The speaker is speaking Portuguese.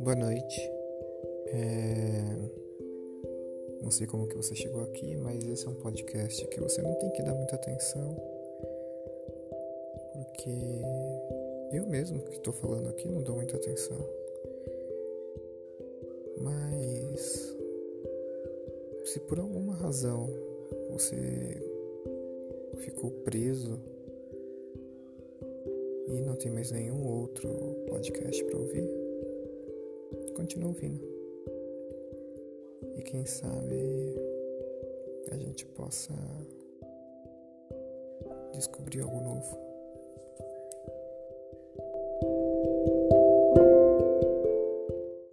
Boa noite. É... Não sei como que você chegou aqui, mas esse é um podcast que você não tem que dar muita atenção, porque eu mesmo que estou falando aqui não dou muita atenção. Mas se por alguma razão você ficou preso e não tem mais nenhum outro podcast para ouvir, continua ouvindo. E quem sabe a gente possa descobrir algo novo.